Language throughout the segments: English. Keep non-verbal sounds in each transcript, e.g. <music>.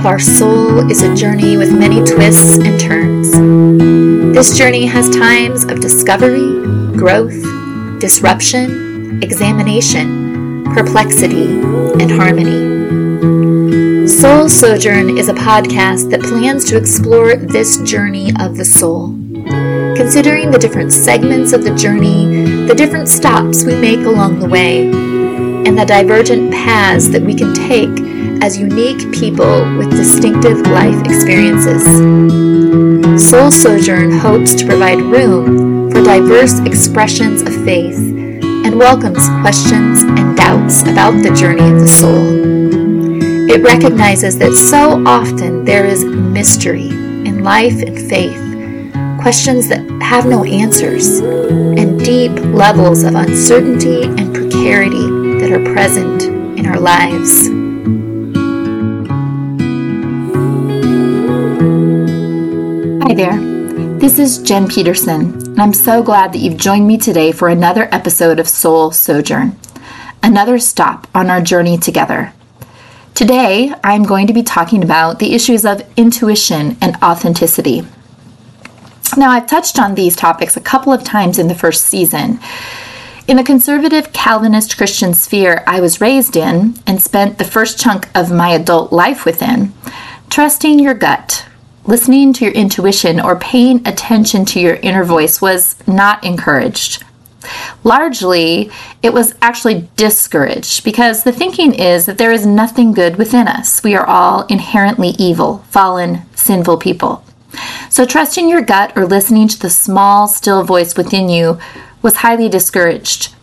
of our soul is a journey with many twists and turns. This journey has times of discovery, growth, disruption, examination, perplexity, and harmony. Soul Sojourn is a podcast that plans to explore this journey of the soul, considering the different segments of the journey, the different stops we make along the way, and the divergent paths that we can take as unique people with distinctive life experiences. Soul Sojourn hopes to provide room for diverse expressions of faith and welcomes questions and doubts about the journey of the soul. It recognizes that so often there is mystery in life and faith, questions that have no answers, and deep levels of uncertainty and precarity that are present in our lives. There. This is Jen Peterson, and I'm so glad that you've joined me today for another episode of Soul Sojourn, another stop on our journey together. Today, I'm going to be talking about the issues of intuition and authenticity. Now, I've touched on these topics a couple of times in the first season. In the conservative Calvinist Christian sphere I was raised in and spent the first chunk of my adult life within, trusting your gut listening to your intuition or paying attention to your inner voice was not encouraged. Largely, it was actually discouraged because the thinking is that there is nothing good within us. We are all inherently evil, fallen, sinful people. So, trusting your gut or listening to the small, still voice within you was highly discouraged.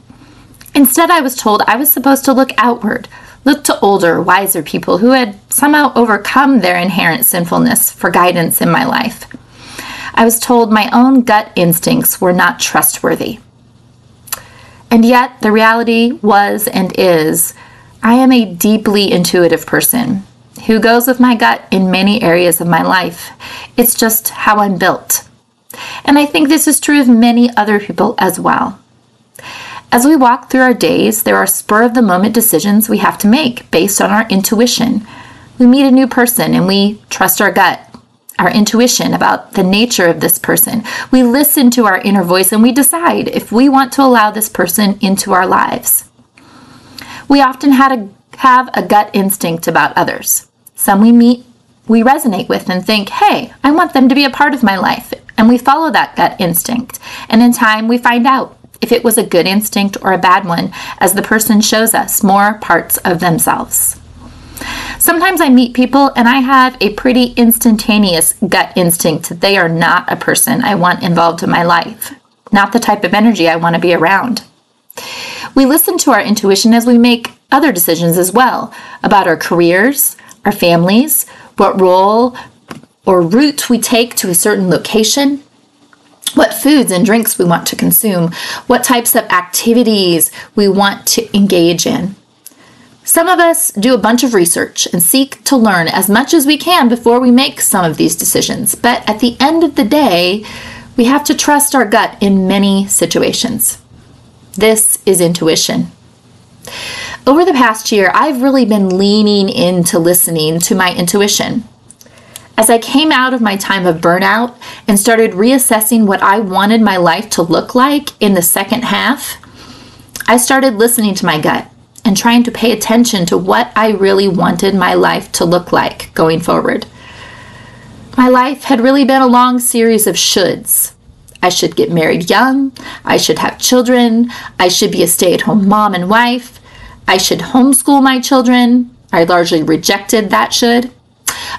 Instead, I was told I was supposed to look outward, look to older, wiser people who had somehow overcome their inherent sinfulness for guidance in my life. I was told my own gut instincts were not trustworthy. And yet, the reality was and is I am a deeply intuitive person who goes with my gut in many areas of my life. It's just how I'm built. And I think this is true of many other people as well. As we walk through our days, there are spur of the moment decisions we have to make based on our intuition. We meet a new person and we trust our gut, our intuition about the nature of this person. We listen to our inner voice and we decide if we want to allow this person into our lives. We often a, have a gut instinct about others. Some we meet, we resonate with and think, hey, I want them to be a part of my life. And we follow that gut instinct. And in time, we find out if it was a good instinct or a bad one, as the person shows us more parts of themselves. Sometimes I meet people and I have a pretty instantaneous gut instinct that they are not a person I want involved in my life, not the type of energy I want to be around. We listen to our intuition as we make other decisions as well about our careers, our families, what role or route we take to a certain location, what foods and drinks we want to consume, what types of activities we want to engage in. Some of us do a bunch of research and seek to learn as much as we can before we make some of these decisions, but at the end of the day, we have to trust our gut in many situations. This is intuition. Over the past year, I've really been leaning into listening to my intuition. As I came out of my time of burnout and started reassessing what I wanted my life to look like in the second half, I started listening to my gut and trying to pay attention to what I really wanted my life to look like going forward. My life had really been a long series of shoulds. I should get married young. I should have children. I should be a stay at home mom and wife. I should homeschool my children. I largely rejected that should.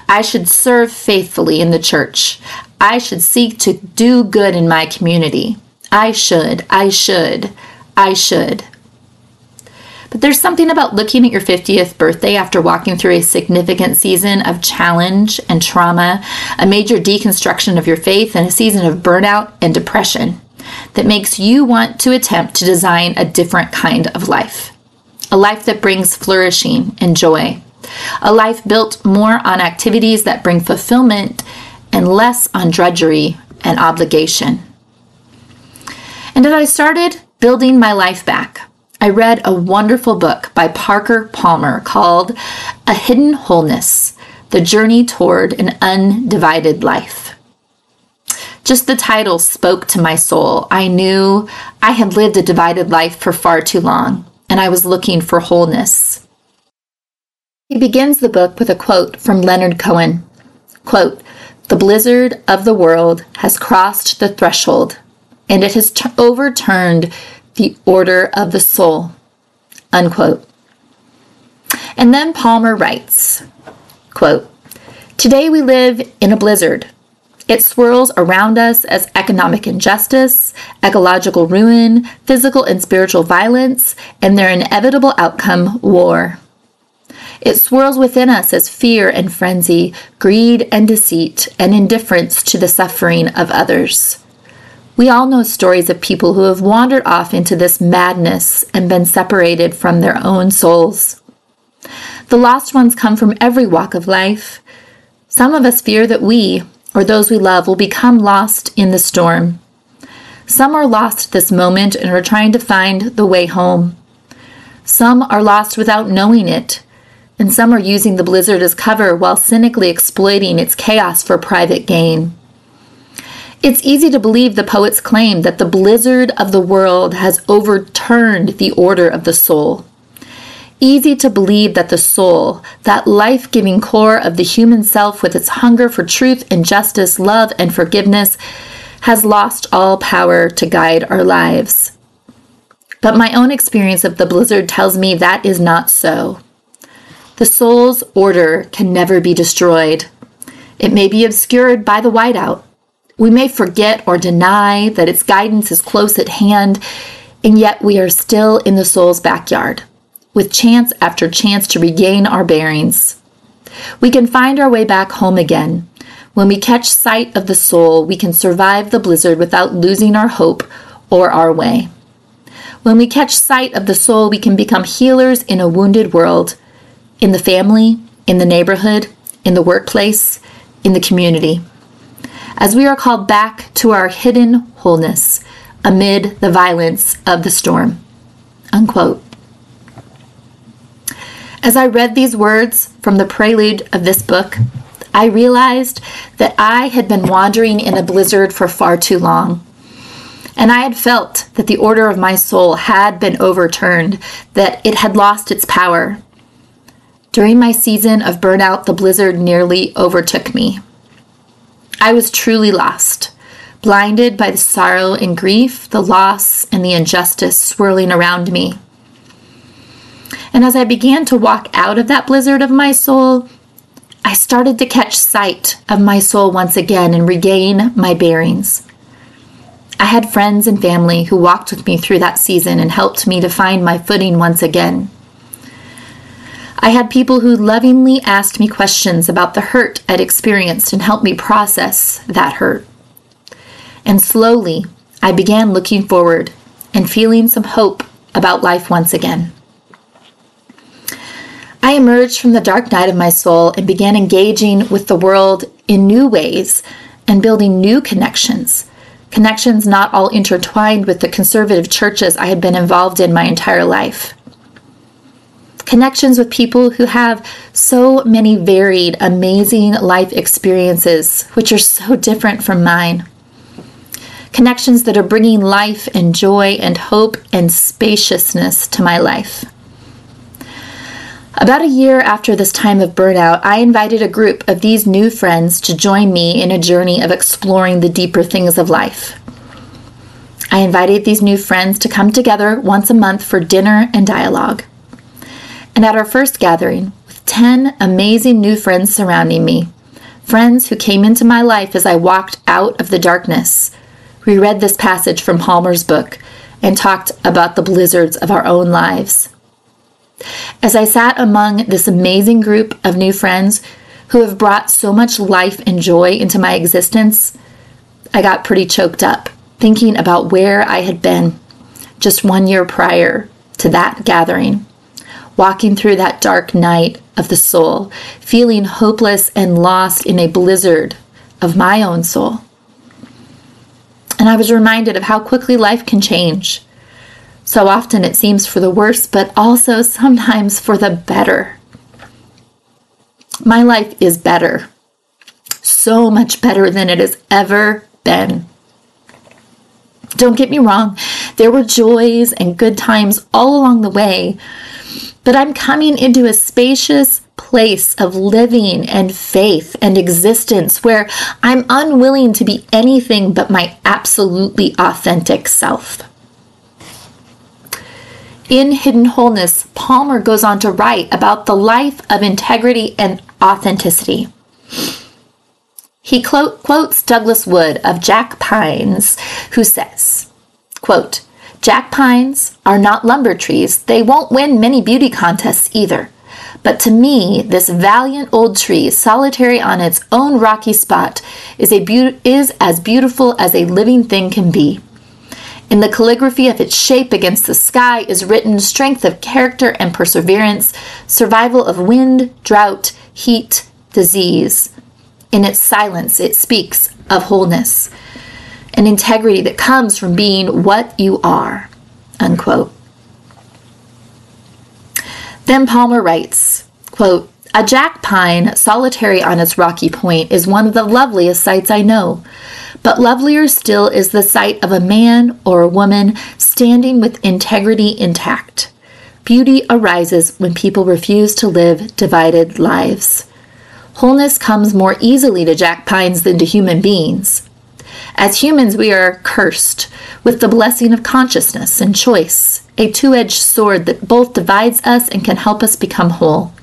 I should serve faithfully in the church. I should seek to do good in my community. I should, I should, I should. But there's something about looking at your 50th birthday after walking through a significant season of challenge and trauma, a major deconstruction of your faith, and a season of burnout and depression that makes you want to attempt to design a different kind of life. A life that brings flourishing and joy, a life built more on activities that bring fulfillment and less on drudgery and obligation. And as I started building my life back, I read a wonderful book by Parker Palmer called A Hidden Wholeness The Journey Toward an Undivided Life. Just the title spoke to my soul. I knew I had lived a divided life for far too long, and I was looking for wholeness. He begins the book with a quote from Leonard Cohen. Quote, the blizzard of the world has crossed the threshold, and it has t- overturned the order of the soul. Unquote. And then Palmer writes, quote, Today we live in a blizzard it swirls around us as economic injustice, ecological ruin, physical and spiritual violence, and their inevitable outcome, war. It swirls within us as fear and frenzy, greed and deceit, and indifference to the suffering of others. We all know stories of people who have wandered off into this madness and been separated from their own souls. The lost ones come from every walk of life. Some of us fear that we, or those we love will become lost in the storm. Some are lost this moment and are trying to find the way home. Some are lost without knowing it, and some are using the blizzard as cover while cynically exploiting its chaos for private gain. It's easy to believe the poet's claim that the blizzard of the world has overturned the order of the soul easy to believe that the soul, that life giving core of the human self with its hunger for truth and justice, love and forgiveness, has lost all power to guide our lives. But my own experience of the blizzard tells me that is not so. The soul's order can never be destroyed. It may be obscured by the whiteout. We may forget or deny that its guidance is close at hand, and yet we are still in the soul's backyard with chance after chance to regain our bearings. We can find our way back home again. When we catch sight of the soul, we can survive the blizzard without losing our hope or our way. When we catch sight of the soul, we can become healers in a wounded world, in the family, in the neighborhood, in the workplace, in the community. As we are called back to our hidden wholeness amid the violence of the storm. Unquote. As I read these words from the prelude of this book, I realized that I had been wandering in a blizzard for far too long. And I had felt that the order of my soul had been overturned, that it had lost its power. During my season of burnout, the blizzard nearly overtook me. I was truly lost, blinded by the sorrow and grief, the loss and the injustice swirling around me. And as I began to walk out of that blizzard of my soul, I started to catch sight of my soul once again and regain my bearings. I had friends and family who walked with me through that season and helped me to find my footing once again. I had people who lovingly asked me questions about the hurt I'd experienced and helped me process that hurt. And slowly, I began looking forward and feeling some hope about life once again. I emerged from the dark night of my soul and began engaging with the world in new ways and building new connections. Connections not all intertwined with the conservative churches I had been involved in my entire life. Connections with people who have so many varied, amazing life experiences, which are so different from mine. Connections that are bringing life and joy and hope and spaciousness to my life. About a year after this time of burnout, I invited a group of these new friends to join me in a journey of exploring the deeper things of life. I invited these new friends to come together once a month for dinner and dialogue. And at our first gathering, with 10 amazing new friends surrounding me, friends who came into my life as I walked out of the darkness, we read this passage from Palmer's book and talked about the blizzards of our own lives. As I sat among this amazing group of new friends who have brought so much life and joy into my existence, I got pretty choked up thinking about where I had been just one year prior to that gathering, walking through that dark night of the soul, feeling hopeless and lost in a blizzard of my own soul. And I was reminded of how quickly life can change so often it seems for the worse, but also <laughs> sometimes for the better. My life is better. So much better than it has ever been. Don't get me wrong, there were joys and good times all along the way, but I'm coming into a spacious place of living and faith and existence where I'm unwilling to be anything but my absolutely authentic self. In Hidden Wholeness, Palmer goes on to write about the life of integrity and authenticity. He quotes Douglas Wood of Jack Pines, who says, quote, Jack pines are not lumber trees. They won't win many beauty contests either. But to me, this valiant old tree, solitary on its own rocky spot, is, a be- is as beautiful as a living thing can be. In the calligraphy of its shape against the sky is written strength of character and perseverance, survival of wind, drought, heat, disease. In its silence, it speaks of wholeness, an integrity that comes from being what you are. Unquote. Then Palmer writes, quote, a jack pine, solitary on its rocky point, is one of the loveliest sights I know. But lovelier still is the sight of a man or a woman standing with integrity intact. Beauty arises when people refuse to live divided lives. Wholeness comes more easily to jack pines than to human beings. As humans, we are cursed with the blessing of consciousness and choice, a two edged sword that both divides us and can help us become whole.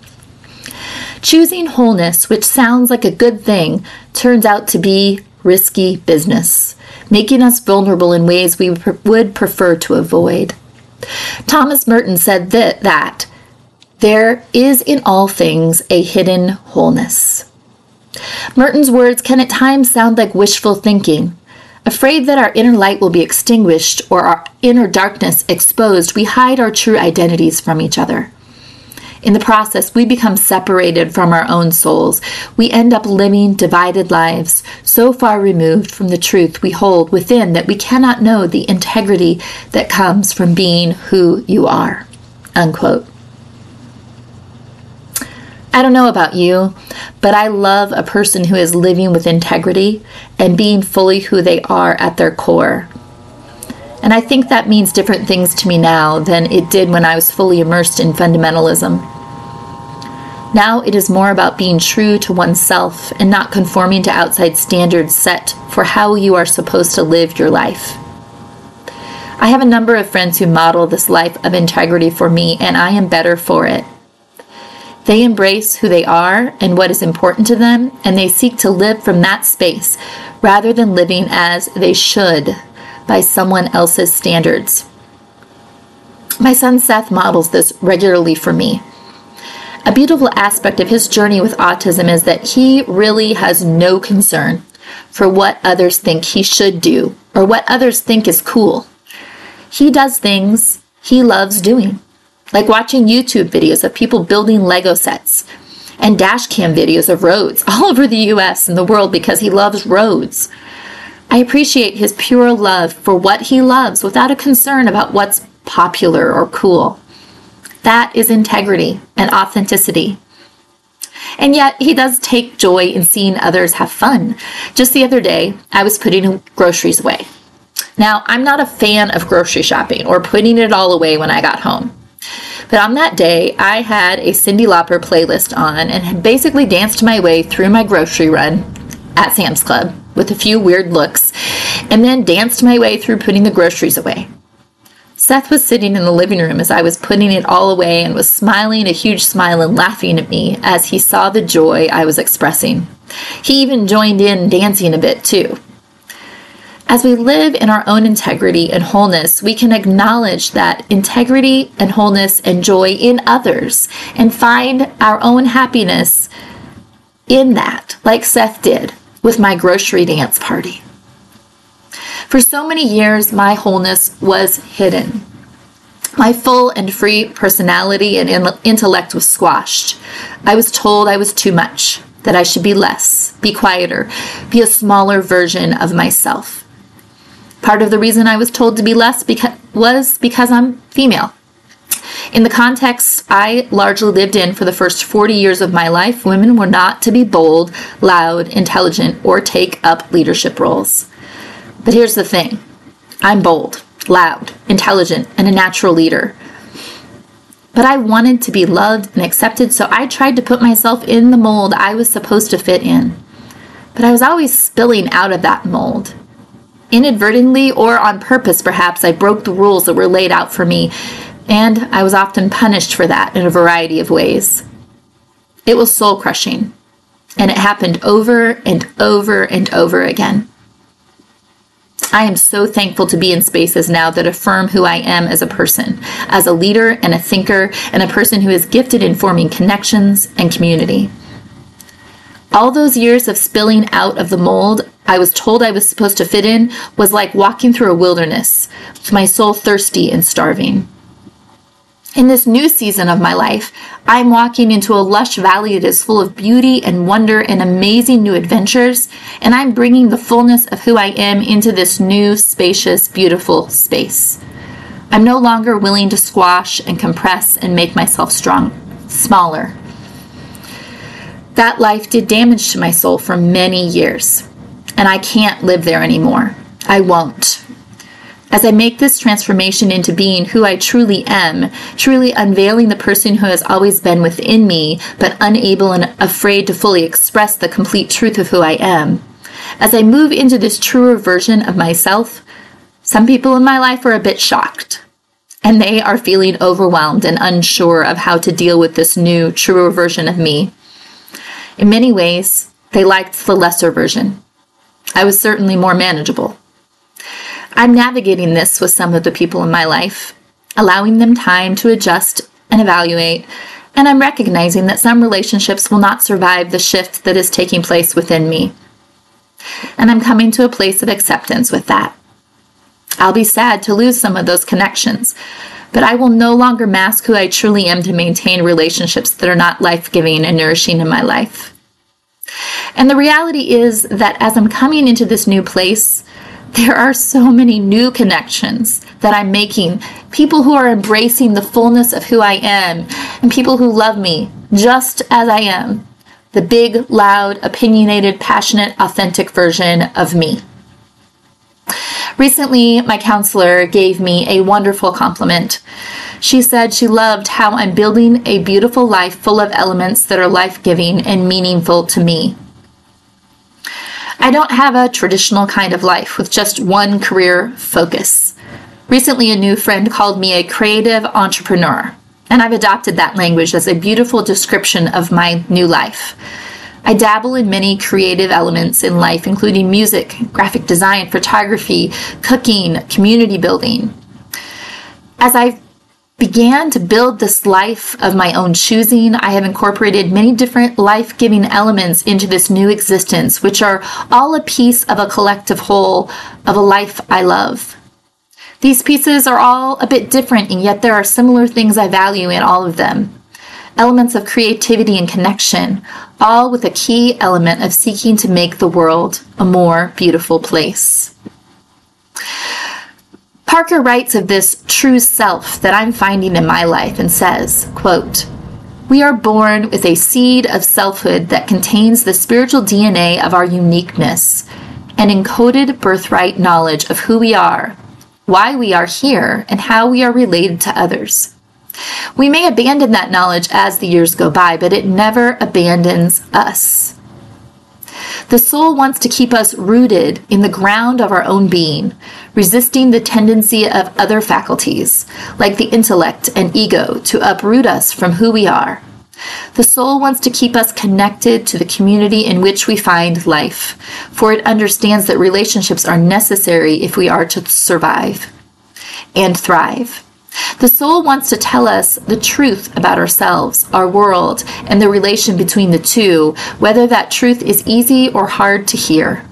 Choosing wholeness, which sounds like a good thing, turns out to be risky business, making us vulnerable in ways we would prefer to avoid. Thomas Merton said that, that there is in all things a hidden wholeness. Merton's words can at times sound like wishful thinking. Afraid that our inner light will be extinguished or our inner darkness exposed, we hide our true identities from each other. In the process, we become separated from our own souls. We end up living divided lives, so far removed from the truth we hold within that we cannot know the integrity that comes from being who you are. Unquote. I don't know about you, but I love a person who is living with integrity and being fully who they are at their core. And I think that means different things to me now than it did when I was fully immersed in fundamentalism. Now it is more about being true to oneself and not conforming to outside standards set for how you are supposed to live your life. I have a number of friends who model this life of integrity for me, and I am better for it. They embrace who they are and what is important to them, and they seek to live from that space rather than living as they should by someone else's standards. My son Seth models this regularly for me. A beautiful aspect of his journey with autism is that he really has no concern for what others think he should do or what others think is cool. He does things he loves doing, like watching YouTube videos of people building Lego sets and dashcam videos of roads <laughs> all over the US and the world because he loves roads. I appreciate his pure love for what he loves without a concern about what's popular or cool. That is integrity and authenticity. And yet, he does take joy in seeing others have fun. Just the other day, I was putting groceries away. Now, I'm not a fan of grocery shopping or putting it all away when I got home. But on that day, I had a Cyndi Lauper playlist on and had basically danced my way through my grocery run at Sam's Club with a few weird looks, and then danced my way through putting the groceries away. Seth was sitting in the living room as I was putting it all away and was smiling a huge smile and laughing at me as he saw the joy I was expressing. He even joined in dancing a bit too. As we live in our own integrity and wholeness, we can acknowledge that integrity and wholeness and joy in others and find our own happiness in that, like Seth did with my grocery dance party. For so many years, my wholeness was hidden. My full and free personality and intellect was squashed. I was told I was too much, that I should be less, be quieter, be a smaller version of myself. Part of the reason I was told to be less beca- was because I'm female. In the context I largely lived in for the first 40 years of my life, women were not to be bold, loud, intelligent, or take up leadership roles. But here's the thing I'm bold, loud, intelligent, and a natural leader. But I wanted to be loved and accepted, so I tried to put myself in the mold I was supposed to fit in. But I was always spilling out of that mold. Inadvertently or on purpose, perhaps, I broke the rules that were laid out for me, and I was often punished for that in a variety of ways. It was soul crushing, and it happened over and over and over again. I am so thankful to be in spaces now that affirm who I am as a person, as a leader and a thinker, and a person who is gifted in forming connections and community. All those years of spilling out of the mold I was told I was supposed to fit in was like walking through a wilderness, with my soul thirsty and starving. In this new season of my life, I'm walking into a lush valley that is full of beauty and wonder and amazing new adventures, and I'm bringing the fullness of who I am into this new, spacious, beautiful space. I'm no longer willing to squash and compress and make myself strong, smaller. That life did damage to my soul for many years, and I can't live there anymore. I won't. As I make this transformation into being who I truly am, truly unveiling the person who has always been within me, but unable and afraid to fully express the complete truth of who I am, as I move into this truer version of myself, some people in my life are a bit shocked. And they are feeling overwhelmed and unsure of how to deal with this new, truer version of me. In many ways, they liked the lesser version. I was certainly more manageable. I'm navigating this with some of the people in my life, allowing them time to adjust and evaluate, and I'm recognizing that some relationships will not survive the shift that is taking place within me. And I'm coming to a place of acceptance with that. I'll be sad to lose some of those connections, but I will no longer mask who I truly am to maintain relationships that are not life giving and nourishing in my life. And the reality is that as I'm coming into this new place, there are so many new connections that I'm making. People who are embracing the fullness of who I am, and people who love me just as I am. The big, loud, opinionated, passionate, authentic version of me. Recently, my counselor gave me a wonderful compliment. She said she loved how I'm building a beautiful life full of elements that are life giving and meaningful to me. I don't have a traditional kind of life with just one career focus. Recently, a new friend called me a creative entrepreneur, and I've adopted that language as a beautiful description of my new life. I dabble in many creative elements in life, including music, graphic design, photography, cooking, community building. As I've began to build this life of my own choosing, I have incorporated many different life giving elements into this new existence, which are all a piece of a collective whole of a life I love. These pieces are all a bit different, and yet there are similar things I value in all of them. Elements of creativity and connection, all with a key element of seeking to make the world a more beautiful place. Parker writes of this true self that I'm finding in my life and says, quote, we are born with a seed of selfhood that contains the spiritual DNA of our uniqueness, an encoded birthright knowledge of who we are, why we are here, and how we are related to others. We may abandon that knowledge as the years go by, but it never abandons us. The soul wants to keep us rooted in the ground of our own being, resisting the tendency of other faculties, like the intellect and ego, to uproot us from who we are. The soul wants to keep us connected to the community in which we find life, for it understands that relationships are necessary if we are to survive and thrive. The soul wants to tell us the truth about ourselves, our world, and the relation between the two, whether that truth is easy or hard to hear.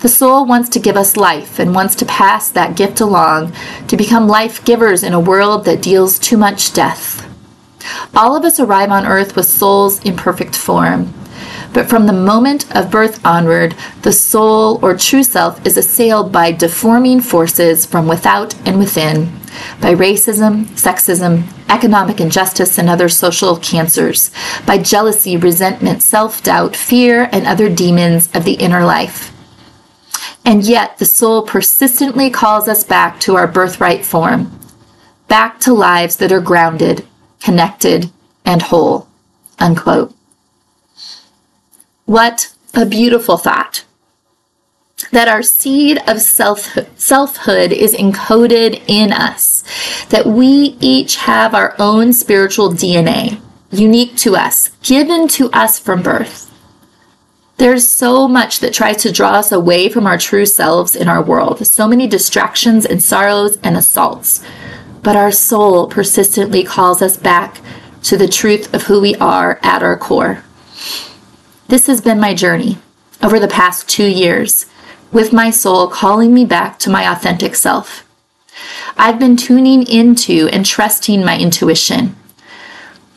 The soul wants to give us life and wants to pass that gift along to become life givers in a world that deals too much death. All of us arrive on earth with souls in perfect form. But from the moment of birth onward, the soul or true self is assailed by deforming forces from without and within, by racism, sexism, economic injustice, and other social cancers, by jealousy, resentment, self doubt, fear, and other demons of the inner life. And yet, the soul persistently calls us back to our birthright form, back to lives that are grounded, connected, and whole. Unquote. What a beautiful thought. That our seed of self, selfhood is encoded in us. That we each have our own spiritual DNA, unique to us, given to us from birth. There's so much that tries to draw us away from our true selves in our world, so many distractions and sorrows and assaults. But our soul persistently calls us back to the truth of who we are at our core. This has been my journey over the past two years, with my soul calling me back to my authentic self. I've been tuning into and trusting my intuition,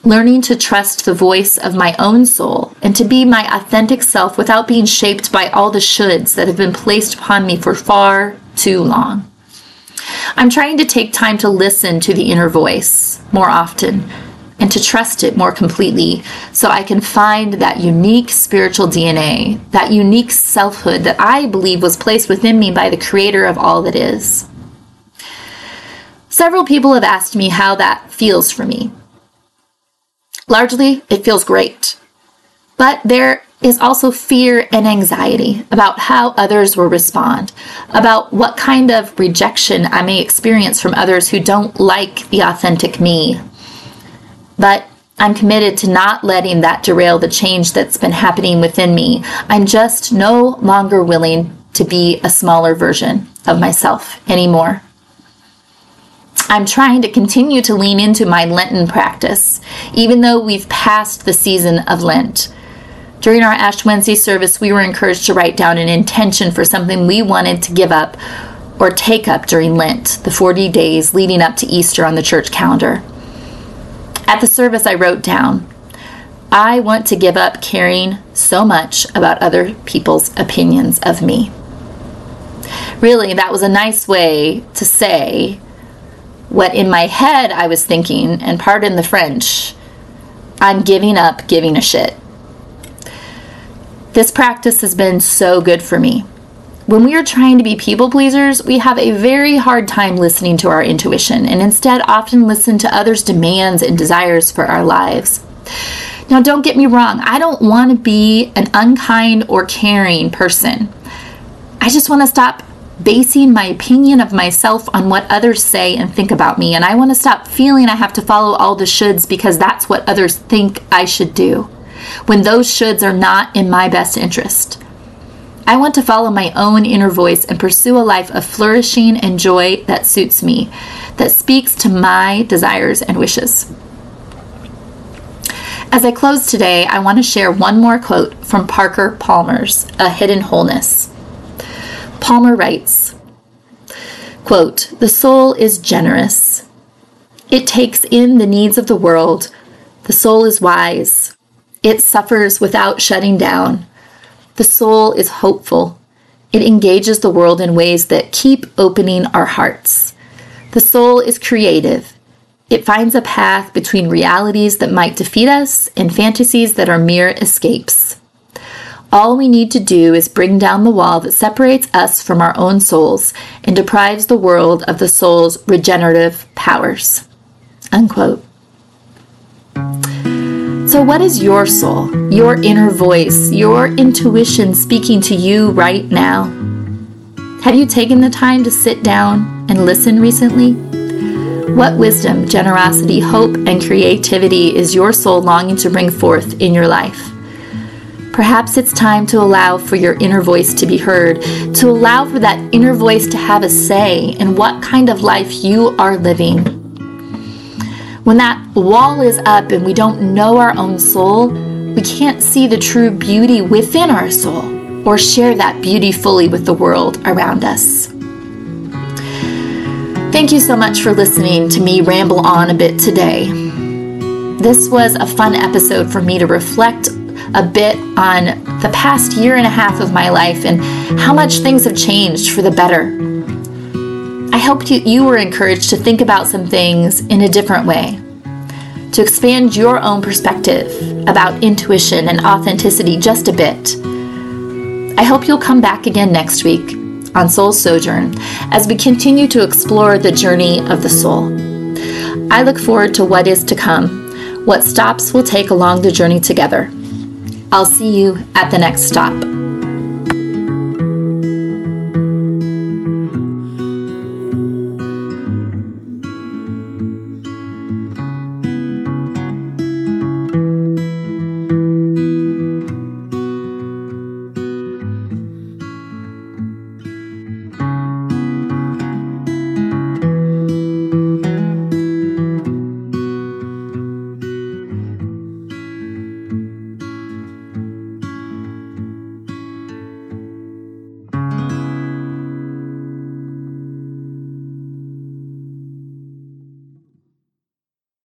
learning to trust the voice of my own soul and to be my authentic self without being shaped by all the shoulds that have been placed upon me for far too long. I'm trying to take time to listen to the inner voice more often and to trust it more completely so I can find that unique spiritual DNA, that unique selfhood that I believe was placed within me by the creator of all that is. Several people have asked me how that feels for me. Largely, it feels great. But there is also fear and anxiety about how others will respond, about what kind of rejection I may experience from others who don't like the authentic me. But I'm committed to not letting that derail the change that's been happening within me. I'm just no longer willing to be a smaller version of myself anymore. I'm trying to continue to lean into my Lenten practice, even though we've passed the season of Lent. During our Ash Wednesday service, we were encouraged to write down an intention for something we wanted to give up or take up during Lent, the 40 days leading up to Easter on the church calendar. At the service, I wrote down, I want to give up caring so much about other people's opinions of me. Really, that was a nice way to say what in my head I was thinking, and pardon the French, I'm giving up giving a shit. This practice has been so good for me. When we are trying to be people pleasers, we have a very hard time listening to our intuition and instead often listen to others' demands and desires for our lives. Now, don't get me wrong, I don't want to be an unkind or caring person. I just want to stop basing my opinion of myself on what others say and think about me. And I want to stop feeling I have to follow all the shoulds because that's what others think I should do, when those shoulds are not in my best interest. I want to follow my own inner voice and pursue a life of flourishing and joy that suits me, that speaks to my desires and wishes. As I close today, I want to share one more quote from Parker Palmer's A Hidden Wholeness. Palmer writes, quote, The soul is generous. It takes in the needs of the world. The soul is wise. It suffers without shutting down. The soul is hopeful. It engages the world in ways that keep opening our hearts. The soul is creative. It finds a path between realities that might defeat us and fantasies that are mere escapes. All we need to do is bring down the wall that separates us from our own souls and deprives the world of the soul's regenerative powers. Unquote. So, what is your soul, your inner voice, your intuition speaking to you right now? Have you taken the time to sit down and listen recently? What wisdom, generosity, hope, and creativity is your soul longing to bring forth in your life? Perhaps it's time to allow for your inner voice to be heard, to allow for that inner voice to have a say in what kind of life you are living. When that wall is up and we don't know our own soul, we can't see the true beauty within our soul or share that beauty fully with the world around us. Thank you so much for listening to me ramble on a bit today. This was a fun episode for me to reflect a bit on the past year and a half of my life and how much things have changed for the better. I hope you, you were encouraged to think about some things in a different way, to expand your own perspective about intuition and authenticity just a bit. I hope you'll come back again next week on Soul Sojourn as we continue to explore the journey of the soul. I look forward to what is to come, what stops we'll take along the journey together. I'll see you at the next stop.